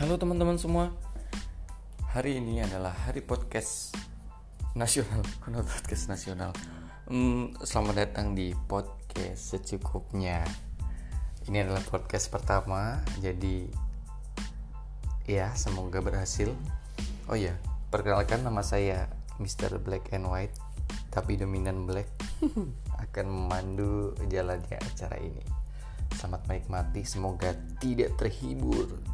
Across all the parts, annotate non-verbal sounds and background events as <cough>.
Halo teman-teman semua. Hari ini adalah hari podcast nasional. <laughs> Kenapa podcast nasional? Hmm, Selamat datang di podcast secukupnya. Ini adalah podcast pertama Jadi Ya semoga berhasil. Oh ya Perkenalkan nama saya Mr. Black and White Tapi dominan black. <laughs> Akan memandu jalannya acara ini. Selamat menikmati, semoga tidak terhibur.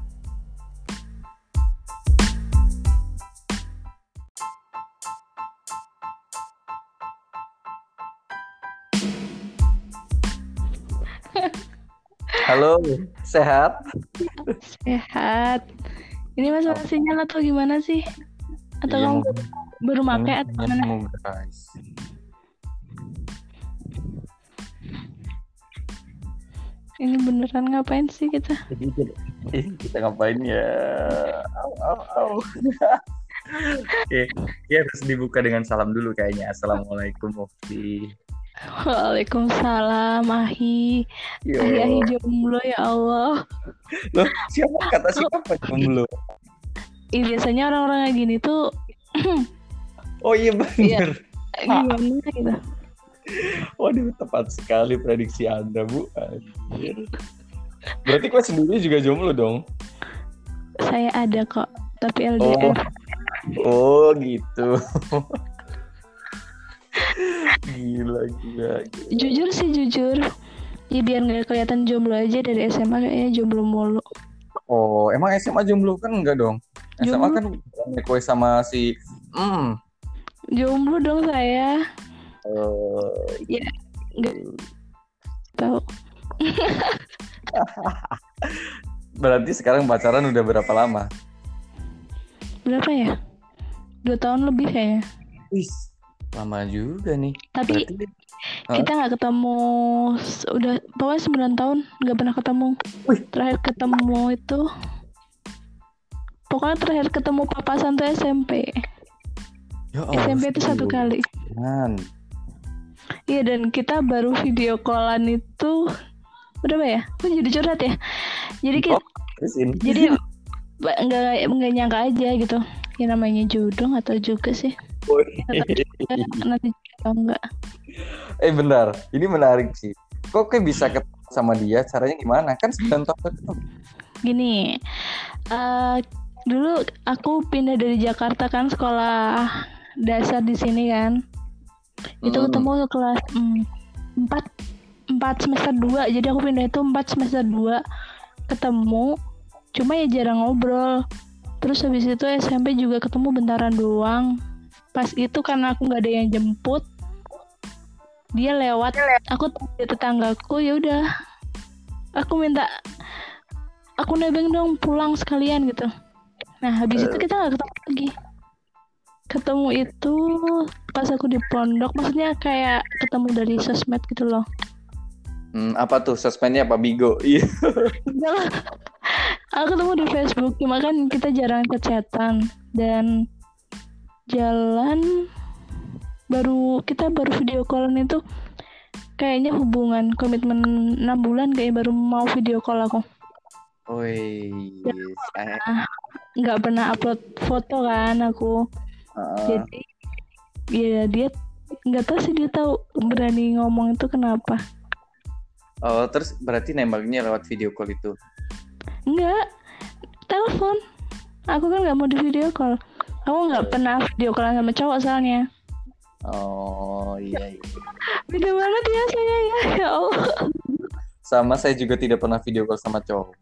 Halo, sehat? Sehat. Ini masalah sinyal atau gimana sih? Atau Iya, kamu baru pakai atau gimana? guys. Ini beneran ngapain sih kita? Kita- ngapain ya? Au, au, au. <laughs> Oke, ya harus dibuka dengan salam dulu kayaknya. Assalamualaikum Mufti. Waalaikumsalam Ahi. Yo. Ahi Ahi jomblo ya Allah. Loh, siapa kata siapa jomblo? Ih, biasanya orang-orang kayak gini tuh Oh iya benar. gimana gitu. Waduh, tepat sekali prediksi Anda, Bu. Anjir. Berarti kau sendiri juga jomblo dong? Saya ada kok, tapi LDR. Oh, gitu. Gila, gila. Jujur sih jujur. Ya biar nggak kelihatan jomblo aja dari SMA kayaknya jomblo mulu. Oh, emang SMA jomblo kan enggak dong? SMA Jomblo. kan kue sama si hmm. Jomblo dong saya. eh, Nggak tahu. <laughs> berarti sekarang pacaran udah berapa lama? Berapa ya? Dua tahun lebih kayaknya. Wis, lama juga nih. Tapi Berarti kita nggak ketemu s- udah pokoknya 9 tahun nggak pernah ketemu. Wih. terakhir ketemu itu pokoknya terakhir ketemu papasan tuh SMP ya SMP itu satu kali. Man. iya dan kita baru video callan itu berapa ya? Kok jadi curhat ya? Jadi kita, Oh, jadi <laughs> nggak nggak nyangka aja gitu. Ya namanya jodoh atau juga sih. <laughs> nanti atau enggak Eh bentar, ini menarik sih. Kok kayak bisa ketemu sama dia? Caranya gimana? Kan 9 tahun. Gini, eh dulu aku pindah dari Jakarta kan sekolah dasar di sini kan. Itu Hmm. ketemu ke kelas mm, 4 4 semester 2. Jadi aku pindah itu 4 semester 2 ketemu. Cuma ya jarang ngobrol. Terus habis itu SMP juga ketemu bentaran doang. Pas itu karena aku nggak ada yang jemput, dia lewat. Aku tanya tetanggaku ya udah. Aku minta aku nebeng dong pulang sekalian gitu. Nah habis itu kita nggak ketemu lagi. Ketemu itu pas aku di pondok, maksudnya kayak ketemu dari sosmed gitu loh. Hmm, apa tuh sosmednya apa Bigo? <laughs> Iya. Aku ketemu di Facebook, cuma kan kita jarang chatan dan jalan baru kita baru video callan itu kayaknya hubungan komitmen 6 bulan kayak baru mau video call aku Woi, saya nggak pernah upload foto kan aku uh, jadi ya dia nggak tahu sih dia tahu berani ngomong itu kenapa Oh, terus berarti nembaknya lewat video call itu. Enggak, telepon. Aku kan nggak mau di video call. Aku nggak pernah video callan sama cowok soalnya. Oh, iya iya. Beda banget ya saya ya, ya Allah. Sama saya juga tidak pernah video call sama cowok.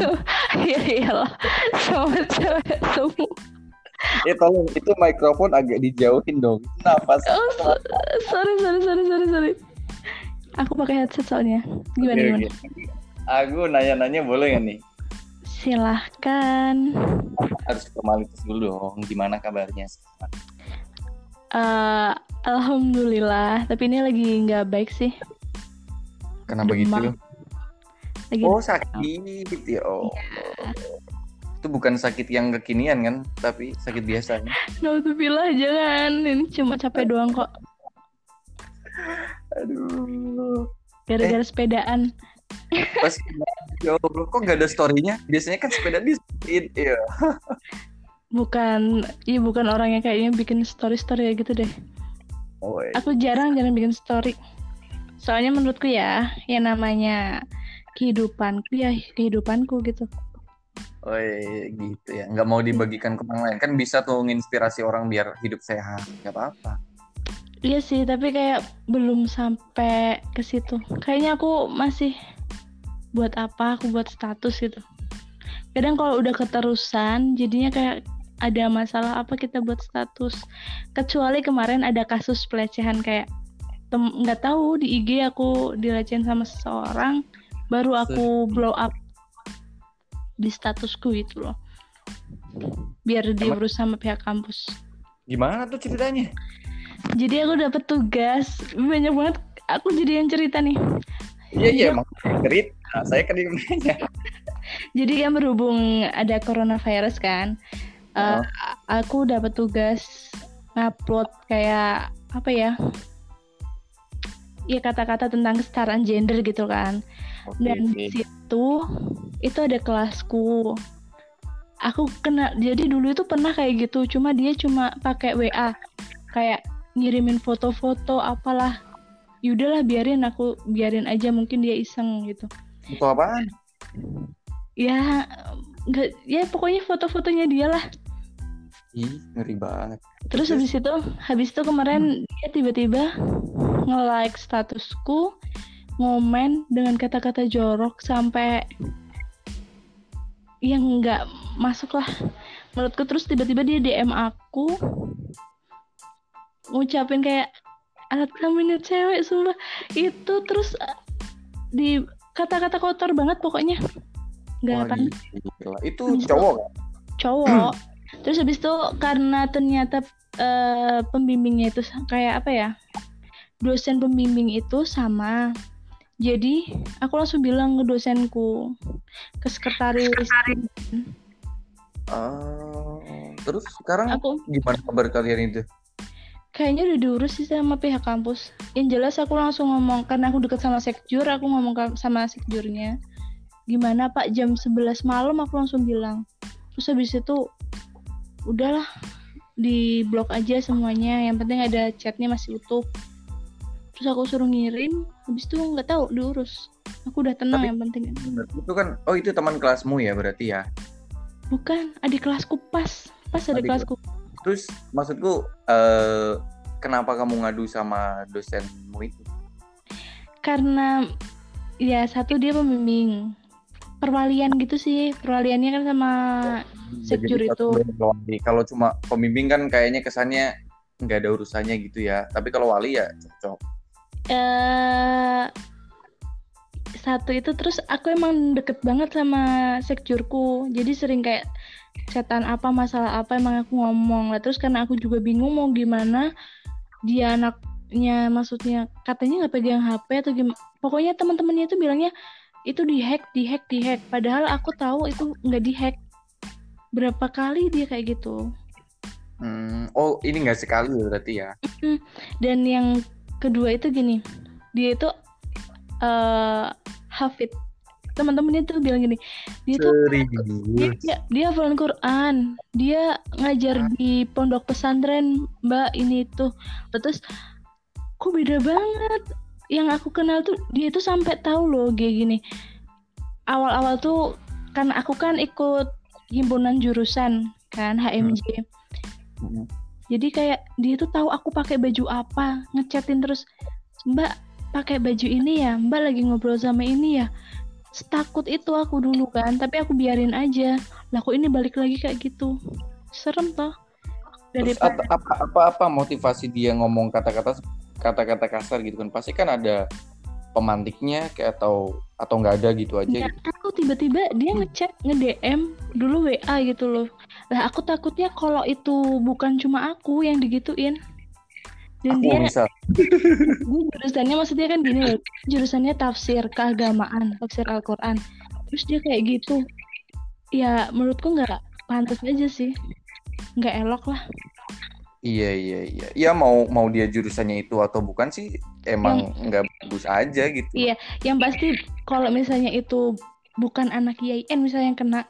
So- <laughs> Iya iyalah, sama cewek semua. Eh, tolong itu mikrofon agak dijauhin dong. Nafas. Oh, so- sorry, sorry, sorry, sorry, sorry. Aku pakai headset soalnya. Gimana, Oke, gimana? oke. Aku nanya-nanya boleh nggak nih? Silahkan. Harus formalitas dulu dong. Gimana kabarnya sekarang? Eh, Alhamdulillah, tapi ini lagi nggak baik sih. Kenapa gitu? Demam. Lagi Oh sakit ya oh. Itu bukan sakit yang kekinian kan, tapi sakit biasa. kan? <laughs> Nauzubillah jangan. Ini cuma capek doang kok. Aduh. Gara-gara sepedaan. Pas Ya Allah, kok nggak ada storynya? Biasanya kan sepeda di iya. bukan iya bukan orang yang kayaknya bikin story story ya gitu deh Oh, iya. aku jarang jarang bikin story soalnya menurutku ya yang namanya kehidupanku ya kehidupanku gitu Oh, iya, gitu ya. Nggak mau dibagikan ke orang lain. Kan bisa tuh menginspirasi orang biar hidup sehat. Nggak apa-apa. iya sih tapi kayak belum sampai ke situ kayaknya aku masih buat apa aku buat status gitu. Kadang kalau udah keterusan jadinya kayak ada masalah apa kita buat status. Kecuali kemarin ada kasus pelecehan kayak nggak tahu di IG aku dilecehin sama seseorang baru aku blow up di statusku itu loh. Biar diurus sama pihak kampus. Gimana tuh ceritanya? jadi aku dapet tugas banyak banget aku jadi yang cerita nih Iya, iya. Emang cerita. Saya kan yang nanya. <laughs> jadi kan berhubung ada coronavirus kan eh, aku dapat tugas ngupload kayak apa ya ya kata-kata tentang kesetaraan gender gitu kan Oke, dan di situ itu ada kelasku aku kena jadi dulu itu pernah kayak gitu cuma dia cuma pakai WA kayak ngirimin foto-foto apalah yaudahlah biarin aku biarin aja mungkin dia iseng gitu Itu apaan? ya nggak ya pokoknya foto-fotonya dia lah Ih, ngeri banget. terus habis itu habis itu kemarin dia tiba-tiba nge-like statusku ngomen dengan kata-kata jorok sampai yang nggak masuk lah menurutku terus tiba-tiba dia DM aku ngucapin kayak alat kelaminnya cewek sumpah itu terus uh, di kata-kata kotor banget pokoknya nggak apa. Itu cowok kan? cowok <clears throat> terus habis itu karena ternyata eh, pembimbingnya itu kayak apa ya dosen pembimbing itu sama jadi aku langsung bilang ke dosenku ke sekretaris Oh, terus sekarang aku gimana kabar kalian itu? Kayaknya udah diurus sih sama pihak kampus. Yang jelas aku langsung ngomong karena aku deket sama sekjur aku ngomong sama sekjurnya. Gimana pak? Jam 11 malam aku langsung bilang. Terus habis itu udahlah di blok aja semuanya. Yang penting ada chatnya masih utuh. Terus aku suruh ngirim habis itu nggak tahu diurus. Aku udah tenang Tapi- yang penting. Itu kan, oh itu teman kelasmu ya berarti ya? bukan adik kelasku pas. Pas Adik kelasku Terus maksudku, eh kenapa kamu ngadu sama dosenmu itu? karena ya satu dia pembimbing perwalian gitu sih perwaliannya kan sama Sekjur itu. Kalau cuma pembimbing kan kayaknya kesannya nggak ada urusannya gitu ya. Tapi kalau wali ya cocok. eh satu itu terus aku emang deket banget sama sekjurku. Jadi sering kayak chatan apa masalah apa emang aku ngomong. Lah terus karena aku juga bingung mau gimana dia anaknya maksudnya katanya nggak pegang HP atau gimana pokoknya teman-temannya itu bilangnya itu dihack dihack dihack. Padahal aku tahu itu nggak dihack. Berapa kali dia kayak gitu. Hmm, oh ini nggak sekali ya berarti ya? dan yang kedua itu gini dia itu eh hafid. Teman-temannya tuh bilang gini dia tuh dia, dia, dia hafalan Quran dia ngajar di pondok pesantren mbak ini tuh terus kok beda banget? Yang aku kenal tuh dia tuh sampai tahu loh kayak gini. Awal-awal tuh kan aku kan ikut himpunan jurusan kan HMJ Hmm. jadi kayak dia tuh tahu aku pakai baju apa ngechatin terus mbak pakai baju ini ya. Mbak lagi ngobrol sama ini ya. Setakut itu aku dulu kan tapi aku biarin aja. Lah kok ini balik lagi kayak gitu? Serem toh. Terus apa, apa apa apa motivasi dia ngomong kata-kata kata-kata kasar gitu kan? Pasti kan ada pemantiknya kayak atau atau nggak ada gitu aja. nggak tahu tiba-tiba dia ngechat nge-DM dulu WA gitu loh. Lah aku takutnya kalau itu bukan cuma aku yang digituin dan Aku dia bisa. <laughs> dia jurusannya maksudnya kan gini loh jurusannya tafsir keagamaan tafsir Al-Quran terus dia kayak gitu ya menurutku nggak pantas aja sih nggak elok lah Iya iya iya. Ya mau mau dia jurusannya itu atau bukan sih emang nggak bagus aja gitu. Iya. yang pasti kalau misalnya itu bukan anak IAIN misalnya yang kena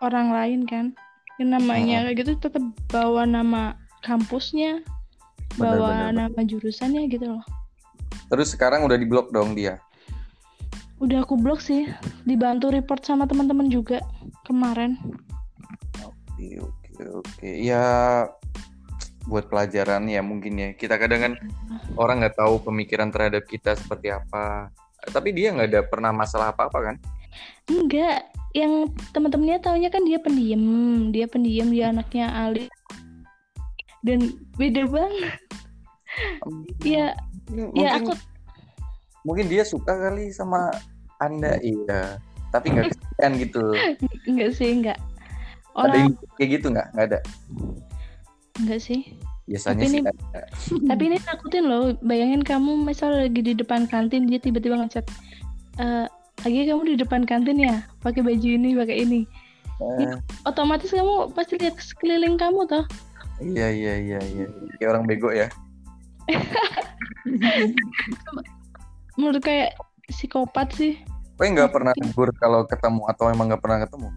orang lain kan yang namanya kayak gitu tetap bawa nama kampusnya Bener, bawa bener, bener. nama jurusannya gitu loh Terus sekarang udah diblok dong dia. udah aku blok sih dibantu report sama teman-teman juga kemarin Oke, oke, oke. Ya buat pelajaran ya mungkin ya. Kita kadang kan orang nggak tahu pemikiran terhadap kita seperti apa. Tapi dia nggak ada pernah masalah apa-apa kan? enggak yang teman-temannya taunya kan dia pendiam dia pendiam dia anaknya Ali dan beda banget ya mungkin, ya aku mungkin dia suka kali sama anda iya. Tapi nggak kesekian gitu. enggak sih enggak Ada orang yang kayak gitu nggak? Nggak ada. enggak sih Biasanya Tapi sih ini- ada. <laughs> Tapi ini takutin loh, bayangin kamu misal lagi di depan kantin dia tiba-tiba ngechat, "Eh, lagi kamu di depan kantin ya, pakai baju ini, pakai ini. Eh, Otomatis kamu pasti lihat sekeliling kamu toh. Iya iya iya iya. Kayak orang bego ya. <laughs> Menurut kayak psikopat sih. Kok nggak pernah negur kalau ketemu atau emang nggak pernah ketemu?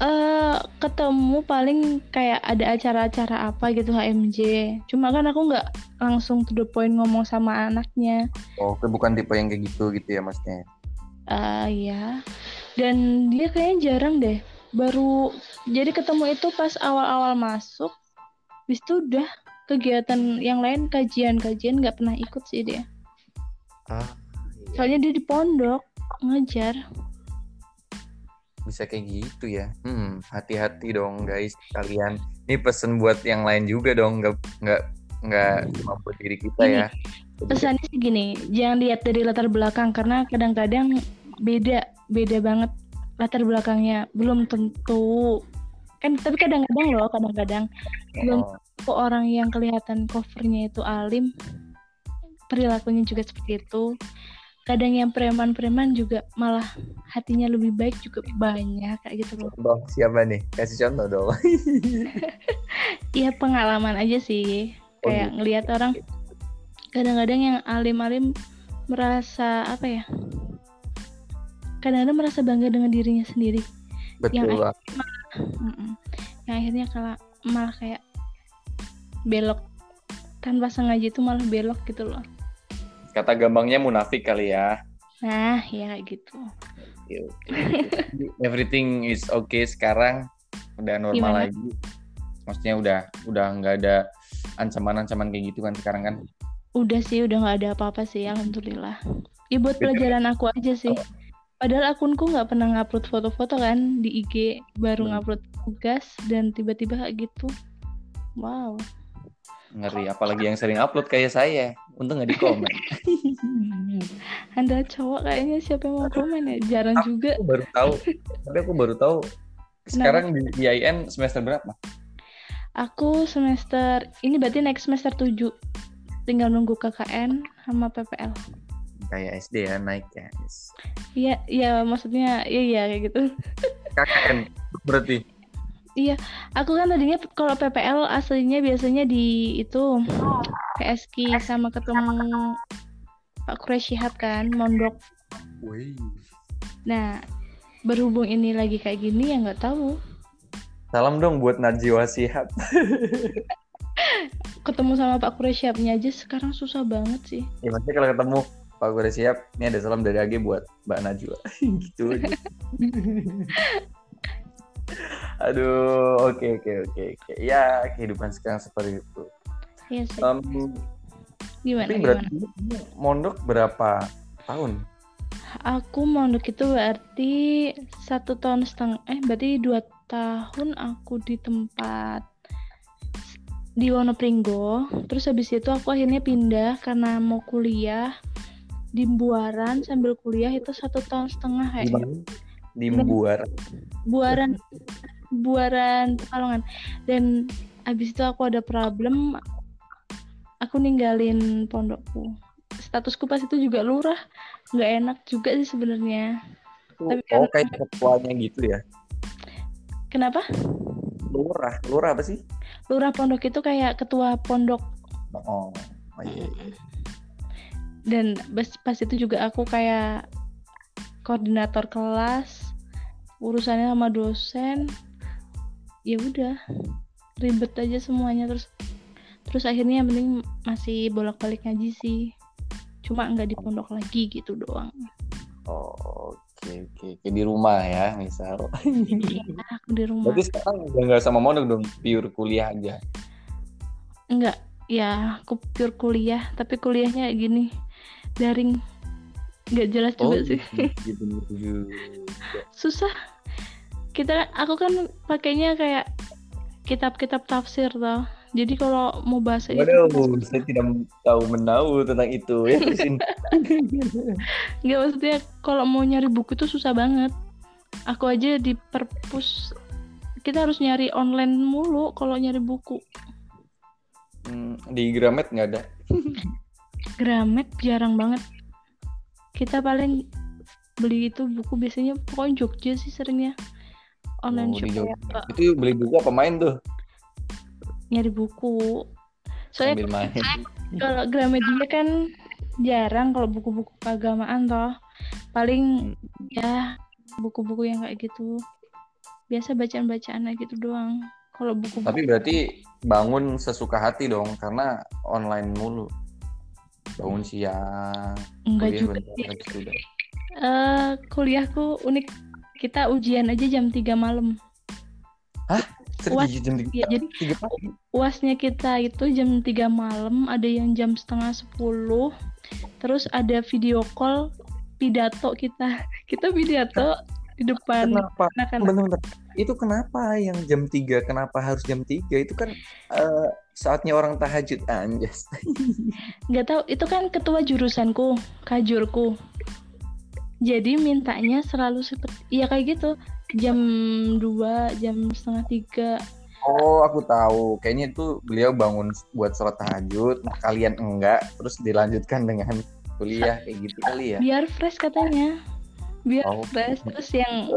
Eh, ketemu paling kayak ada acara-acara apa gitu HMJ. Cuma kan aku nggak langsung to the point ngomong sama anaknya. Oh, itu bukan tipe yang kayak gitu gitu ya maksudnya. Ah ya. Dan dia kayaknya jarang deh. Baru jadi ketemu itu pas awal-awal masuk. Habis itu udah kegiatan yang lain kajian-kajian nggak pernah ikut sih dia. Ah, Soalnya dia di pondok ngajar. bisa kayak gitu ya. Hmm, hati-hati dong guys kalian. Ini pesen buat yang lain juga dong, nggak nggak nggak cuma buat diri kita Ini, ya. Pesannya sih gini, jangan lihat dari latar belakang karena kadang-kadang beda, beda banget latar belakangnya. Belum tentu kan tapi kadang-kadang loh, kadang-kadang belum oh, kok orang yang kelihatan covernya itu alim perilakunya juga seperti itu kadang yang preman-preman juga malah hatinya lebih baik juga banyak kayak gitu loh contoh siapa nih? Kasih contoh dong. <laughs> ya pengalaman aja sih Oh, kayak gitu. ngelihat orang kadang-kadang yang alim-alim merasa apa ya kadang-kadang merasa bangga dengan dirinya sendiri Betul Yang- lah. Mm-mm. yang akhirnya kalah malah kayak belok tanpa sengaja itu malah belok gitu loh Kata gampangnya munafik kali ya. nah ya gitu oke. Everything is okay sekarang udah normal Gimana? lagi. Maksudnya udah udah nggak ada ancaman-ancaman kayak gitu kan sekarang kan. Udah sih, udah nggak ada apa-apa sih, alhamdulillah. Ya buat pelajaran aku aja sih. Padahal akunku nggak pernah ngupload foto-foto kan di IG, baru Hmm. ngupload tugas dan tiba-tiba kayak gitu. Wow. Ngeri apalagi yang sering upload kayak saya. Untung nggak di komen. <laughs> Anda cowok kayaknya siapa yang mau komen ya? Jarang juga. aku baru tahu. Tapi aku baru tahu sekarang di, di IN semester berapa? Aku semester ini berarti next semester 7. Tinggal nunggu KKN sama PPL. Kayak SD ya naik ya. Iya, iya maksudnya iya iya kayak gitu. <laughs> KKN berarti. Aku kan tadinya kalau PPL aslinya biasanya di itu PSK sama ketemu Pak Quraish Shihab kan, mondok. Nah, berhubung ini lagi kayak gini ya nggak tahu. Salam dong buat Najwa Shihab. <laughs> Ketemu sama Pak Quraish Shihabnya aja sekarang susah banget sih. Ya maksudnya kalau ketemu Pak Gure Siap, ini ada salam dari AG buat Mbak Najwa. <laughs> gitu. <laughs> Aduh, oke oke oke oke. Ya, kehidupan sekarang seperti itu. Iya sih. Em, Gimana tapi gimana? berarti kamu mondok berapa tahun? Aku mondok itu berarti satu tahun setengah. Eh, berarti dua tahun aku di tempat di Wonopringgo. Terus habis itu aku akhirnya pindah karena mau kuliah di Buaran sambil kuliah itu satu tahun setengah Di mana? Di Mbuar. Buaran Buaran Pekalongan dan habis itu aku ada problem aku ninggalin pondokku statusku pas itu juga lurah nggak enak juga sih sebenarnya Tapi Oh, kan- kayak ketuanya gitu ya. kenapa Lurah, lurah apa sih? lurah pondok itu kayak ketua pondok Oh, oh iya. iya. Dan pas, pas itu juga aku kayak koordinator kelas urusannya sama dosen ya udah ribet aja semuanya. Terus terus akhirnya yang penting masih bolak-balik ngaji sih. Cuma nggak di pondok lagi gitu doang. Oh, oke oke. Kayak di rumah ya misal. Iya aku <laughs> di rumah. Berarti sekarang udah nggak sama mondok dong? Pure kuliah aja? Enggak ya aku pure kuliah. Tapi kuliahnya gini daring. Nggak jelas juga oh sih. <laughs> gitu, gitu juga. susah. Kita aku kan pakainya kayak kitab-kitab tafsir toh. Jadi kalau mau bahasa itu Waduh, saya tidak tahu menahu tentang itu. Ya <laughs> nggak maksudnya kalau mau nyari buku tuh susah banget. Aku aja di perpus kita harus nyari online mulu kalau nyari buku. Hmm, di Gramet nggak ada. <laughs> Gramet jarang banget. Kita paling beli itu buku biasanya pokoknya Jogja sih seringnya. Online Oh, shop apa, Itu beli buku apa? Main tuh? nyari buku. Soalnya Sambil main. kalau Gramedia kan jarang kalau buku-buku keagamaan toh. Paling ya buku-buku yang kayak gitu. Biasa bacaan-bacaan gitu doang. Kalau buku Tapi berarti bangun sesuka hati dong karena online mulu. Bangun siang, enggak kuliah juga bentar, sih habis itu udah. Eh, kuliahku unik kita ujian aja jam 3 malam Serius, What? jam tiga, ya jadi tiga pagi. uasnya kita itu jam 3 malam ada yang jam setengah 10 terus ada video call pidato kita <laughs> kita pidato di depan Kenapa? anak-anak Bentar-bentar. Itu kenapa yang jam 3? Kenapa harus jam 3? Itu kan eh, saatnya orang tahajud anjas. <laughs> nggak tahu itu kan ketua jurusanku kajurku jadi mintanya selalu seperti ya kayak gitu jam 2 jam setengah tiga Oh, aku tahu. Kayaknya itu beliau bangun buat sholat tahajud. Nah, kalian enggak, terus dilanjutkan dengan kuliah kayak gitu kali ya. biar fresh katanya biar Oh. fresh terus yang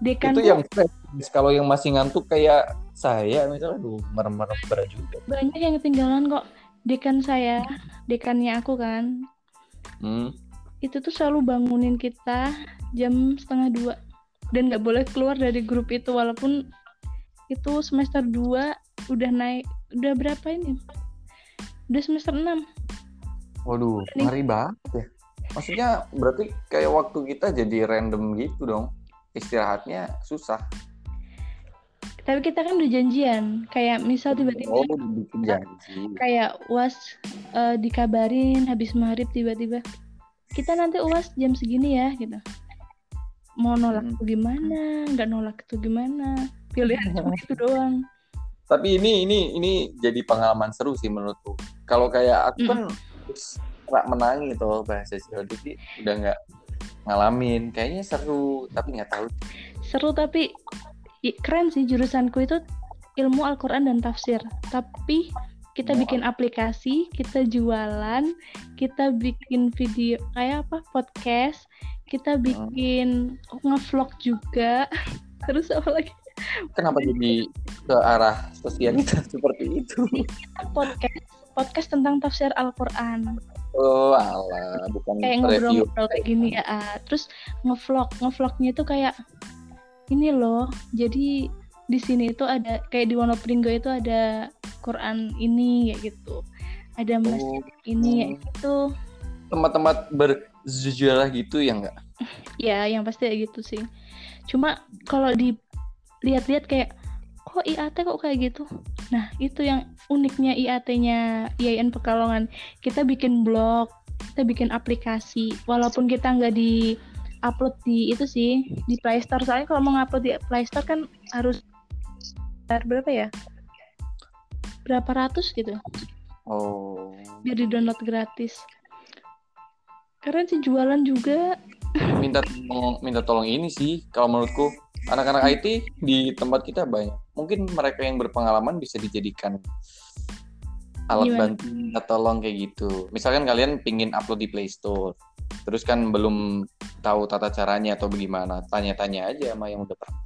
dekan itu tuh yang fresh. Kalau yang masih ngantuk kayak saya misalnya, aduh, merem-merem berat juga. banyak yang ketinggalan kok dekan saya dekannya aku kan Hmm. itu tuh selalu bangunin kita jam setengah dua dan nggak boleh keluar dari grup itu walaupun itu semester 2 udah naik udah berapa ini udah semester 6 Waduh, ngeri banget ya. Maksudnya berarti kayak waktu kita jadi random gitu dong. Istirahatnya susah. Tapi kita kan udah janjian kayak misal tiba-tiba Oh, bikin janji. kayak uas eh, dikabarin habis maghrib tiba-tiba kita nanti uas jam segini ya gitu mau nolak Hmm. itu gimana nggak nolak itu gimana pilihan <laughs> cuma itu doang Tapi ini ini ini jadi pengalaman seru sih menurutku. Kalau kayak aku kan nggak menangi tuh bahasa Jawa jadi udah nggak ngalamin. Kayaknya seru tapi nggak tahu. seru tapi keren sih jurusanku itu ilmu Al-Quran dan tafsir. Tapi kita bikin aplikasi kita jualan kita bikin video kayak apa podcast kita bikin ngevlog juga. <laughs> Terus apa lagi? Kenapa jadi ke arah sosialitas <laughs> seperti itu? Kita podcast. Podcast tentang tafsir Al-Quran. Oh, alah, bukan kayak review. ngobrol-ngobrol kayak gini ya terus ngevlog. Ngevlognya itu kayak ini loh jadi di sini itu ada kayak di Wonopringgo itu ada Quran ini kayak gitu. Ada masjid Oh, ini kayak gitu. Tempat-tempat bersejarah gitu ya nggak? <laughs> ya yang pasti kayak gitu sih. Cuma kalau dilihat-lihat kayak kok IAT kok kayak gitu? Nah itu yang uniknya IAT-nya IAIN Pekalongan. Kita bikin blog kita bikin aplikasi. Walaupun kita nggak di upload di itu sih di Play Store. Soalnya kalau mau ngupload di Play Store kan harus berapa ya? Berapa ratus gitu. Oh, biar di download gratis. Keren sih jualan juga. Minta tolong, minta tolong ini sih kalau menurutku. Anak-anak IT di tempat kita banyak. Mungkin mereka yang berpengalaman bisa dijadikan alat Gimana? bantu minta tolong kayak gitu. Misalkan kalian pingin upload di Play Store, terus kan belum tahu tata caranya atau bagaimana, tanya-tanya aja sama yang udah pernah.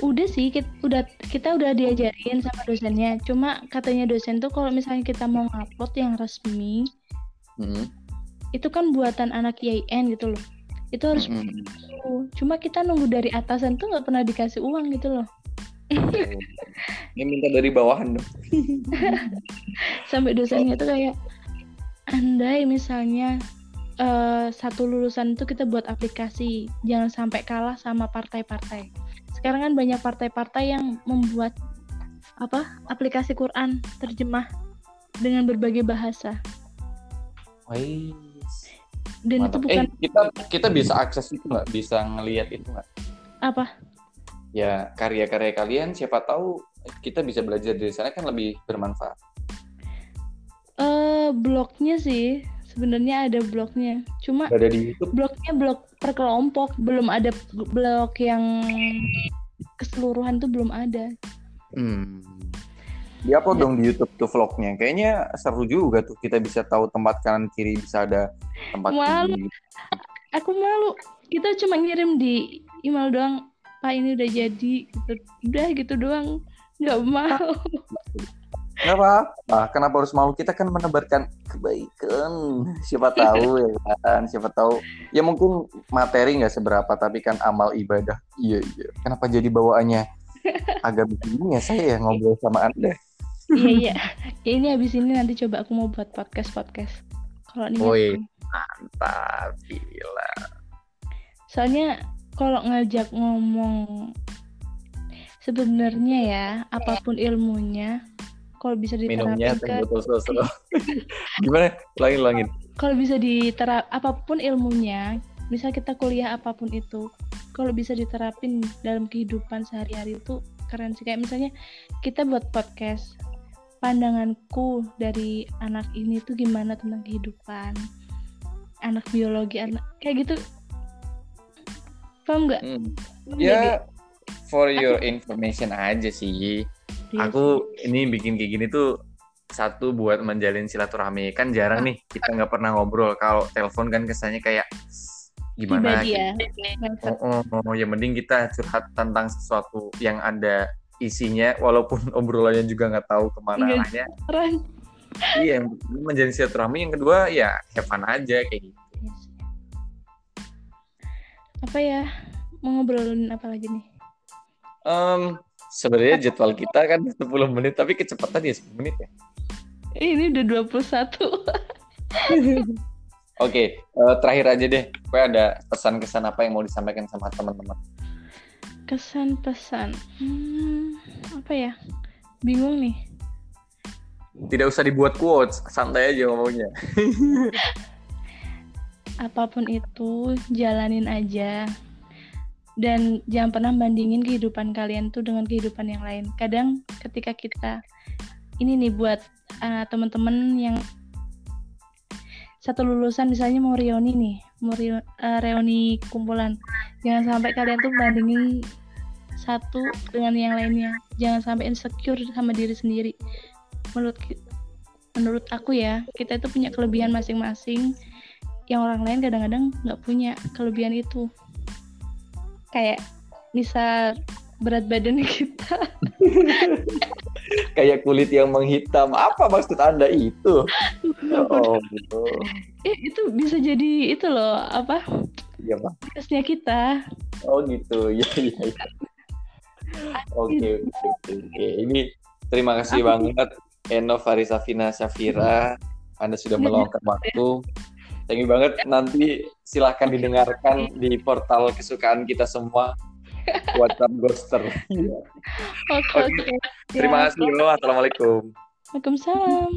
Udah sih, kita udah kita udah diajarin sama dosennya. Cuma katanya dosen tuh kalau misalnya kita mau ngupload yang resmi, Hmm. itu kan buatan anak IAIN gitu loh. itu harus Mm-mm. cuma kita nunggu dari atasan tuh nggak pernah dikasih uang gitu loh Ini minta dari bawahan dong. <laughs> sampai dosennya tuh kayak andai misalnya eh, satu lulusan itu kita buat aplikasi jangan sampai kalah sama partai-partai sekarang kan banyak partai-partai yang membuat apa aplikasi Quran terjemah dengan berbagai bahasa Wih. dan Mantap. itu bukan Eh, kita kita bisa akses itu nggak? Bisa ngelihat itu nggak? apa Ya karya-karya kalian, siapa tahu kita bisa belajar dari sana kan lebih bermanfaat. eh blognya sih sebenarnya ada blognya cuma ada di YouTube. blognya blog per kelompok belum ada blog yang keseluruhan tuh belum ada Hmm. Di upload dong di YouTube tuh vlognya. Kayaknya seru juga tuh kita bisa tahu tempat kanan kiri bisa ada tempat Malu. tinggi. aku malu kita cuma ngirim di email doang pak ini udah jadi gitu udah gitu doang nggak mau Nggak apa-apa. Kenapa harus malu? Kita kan menebarkan kebaikan. Siapa tahu ya kan. Siapa tahu. Ya mungkin materi nggak seberapa, tapi kan amal ibadah. Iya iya. Kenapa jadi bawaannya agak begini ya saya ya ngobrol sama anda? iya iya Ya, ini habis ini nanti coba aku mau buat podcast podcast kalau niat Woi. Mantap, gila. soalnya kalau ngajak ngomong sebenarnya ya apa pun ilmunya kalau bisa Minumnya teh ke botol sosro. Gimana? Langin langin. kalau bisa diterap apa pun ilmunya misal kita kuliah apa pun itu kalau bisa diterapin dalam kehidupan sehari-hari itu keren sih kayak misalnya kita buat podcast pandanganku dari anak ini tuh gimana tentang kehidupan anak biologi anak kayak gitu paham nggak Hmm. Jadi- Ya, for your information aja sih. Iya Aku ini bikin kayak gini tuh satu buat menjalin silaturahmi. Kan jarang nih kita nggak pernah ngobrol. Kalau telepon kan kesannya kayak gimana? pribadi ya Oh, oh, oh, ya mending kita curhat tentang sesuatu yang ada isinya, walaupun <laughs> obrolannya juga nggak tahu ke mana Iya. arahnya. Iya, yang menjalin silaturahmi. Yang kedua ya have fun aja kayak gitu. Yes. apa ya mau ngobrolin apa lagi nih Em, sebenarnya jadwal kita kan 10 menit, tapi kecepatan ya 10 menit ya. Eh, ini udah 21 <laughs> Oke, eh, terakhir aja deh. Gue ada pesan-kesan apa yang mau disampaikan sama teman-teman? kesan pesan hmm, apa ya bingung nih Tidak usah dibuat quotes, santai aja ngomongnya. <laughs> apa pun itu jalanin aja dan jangan pernah bandingin kehidupan kalian tuh dengan kehidupan yang lain. Kadang ketika kita ini nih buat uh, teman-teman yang satu lulusan misalnya mau reuni nih mau reu- uh, reuni kumpulan. Jangan sampai kalian tuh bandingin satu dengan yang lainnya. Jangan sampai insecure sama diri sendiri. Menurut menurut aku ya kita itu punya kelebihan masing-masing. Yang orang lain kadang-kadang nggak punya kelebihan itu kayak misal berat badan <laughs> kita Kayak kulit yang menghitam. Apa maksud Anda itu? Oh, gitu. eh, itu bisa jadi itu loh apa Iya, Pak. minusnya kita Oh, gitu. <laughs> Iya, iya. iya. Oke, oke, oke. Ini terima kasih banget Eno Farisafina Syafira. Anda sudah meluangkan waktu. Thank you banget. Nanti silahkan didengarkan di portal kesukaan kita semua. <laughs> WhatsApp Ghoster. oke Oke. oke Terima Ya, kasih. Lo. Assalamualaikum. Waalaikumsalam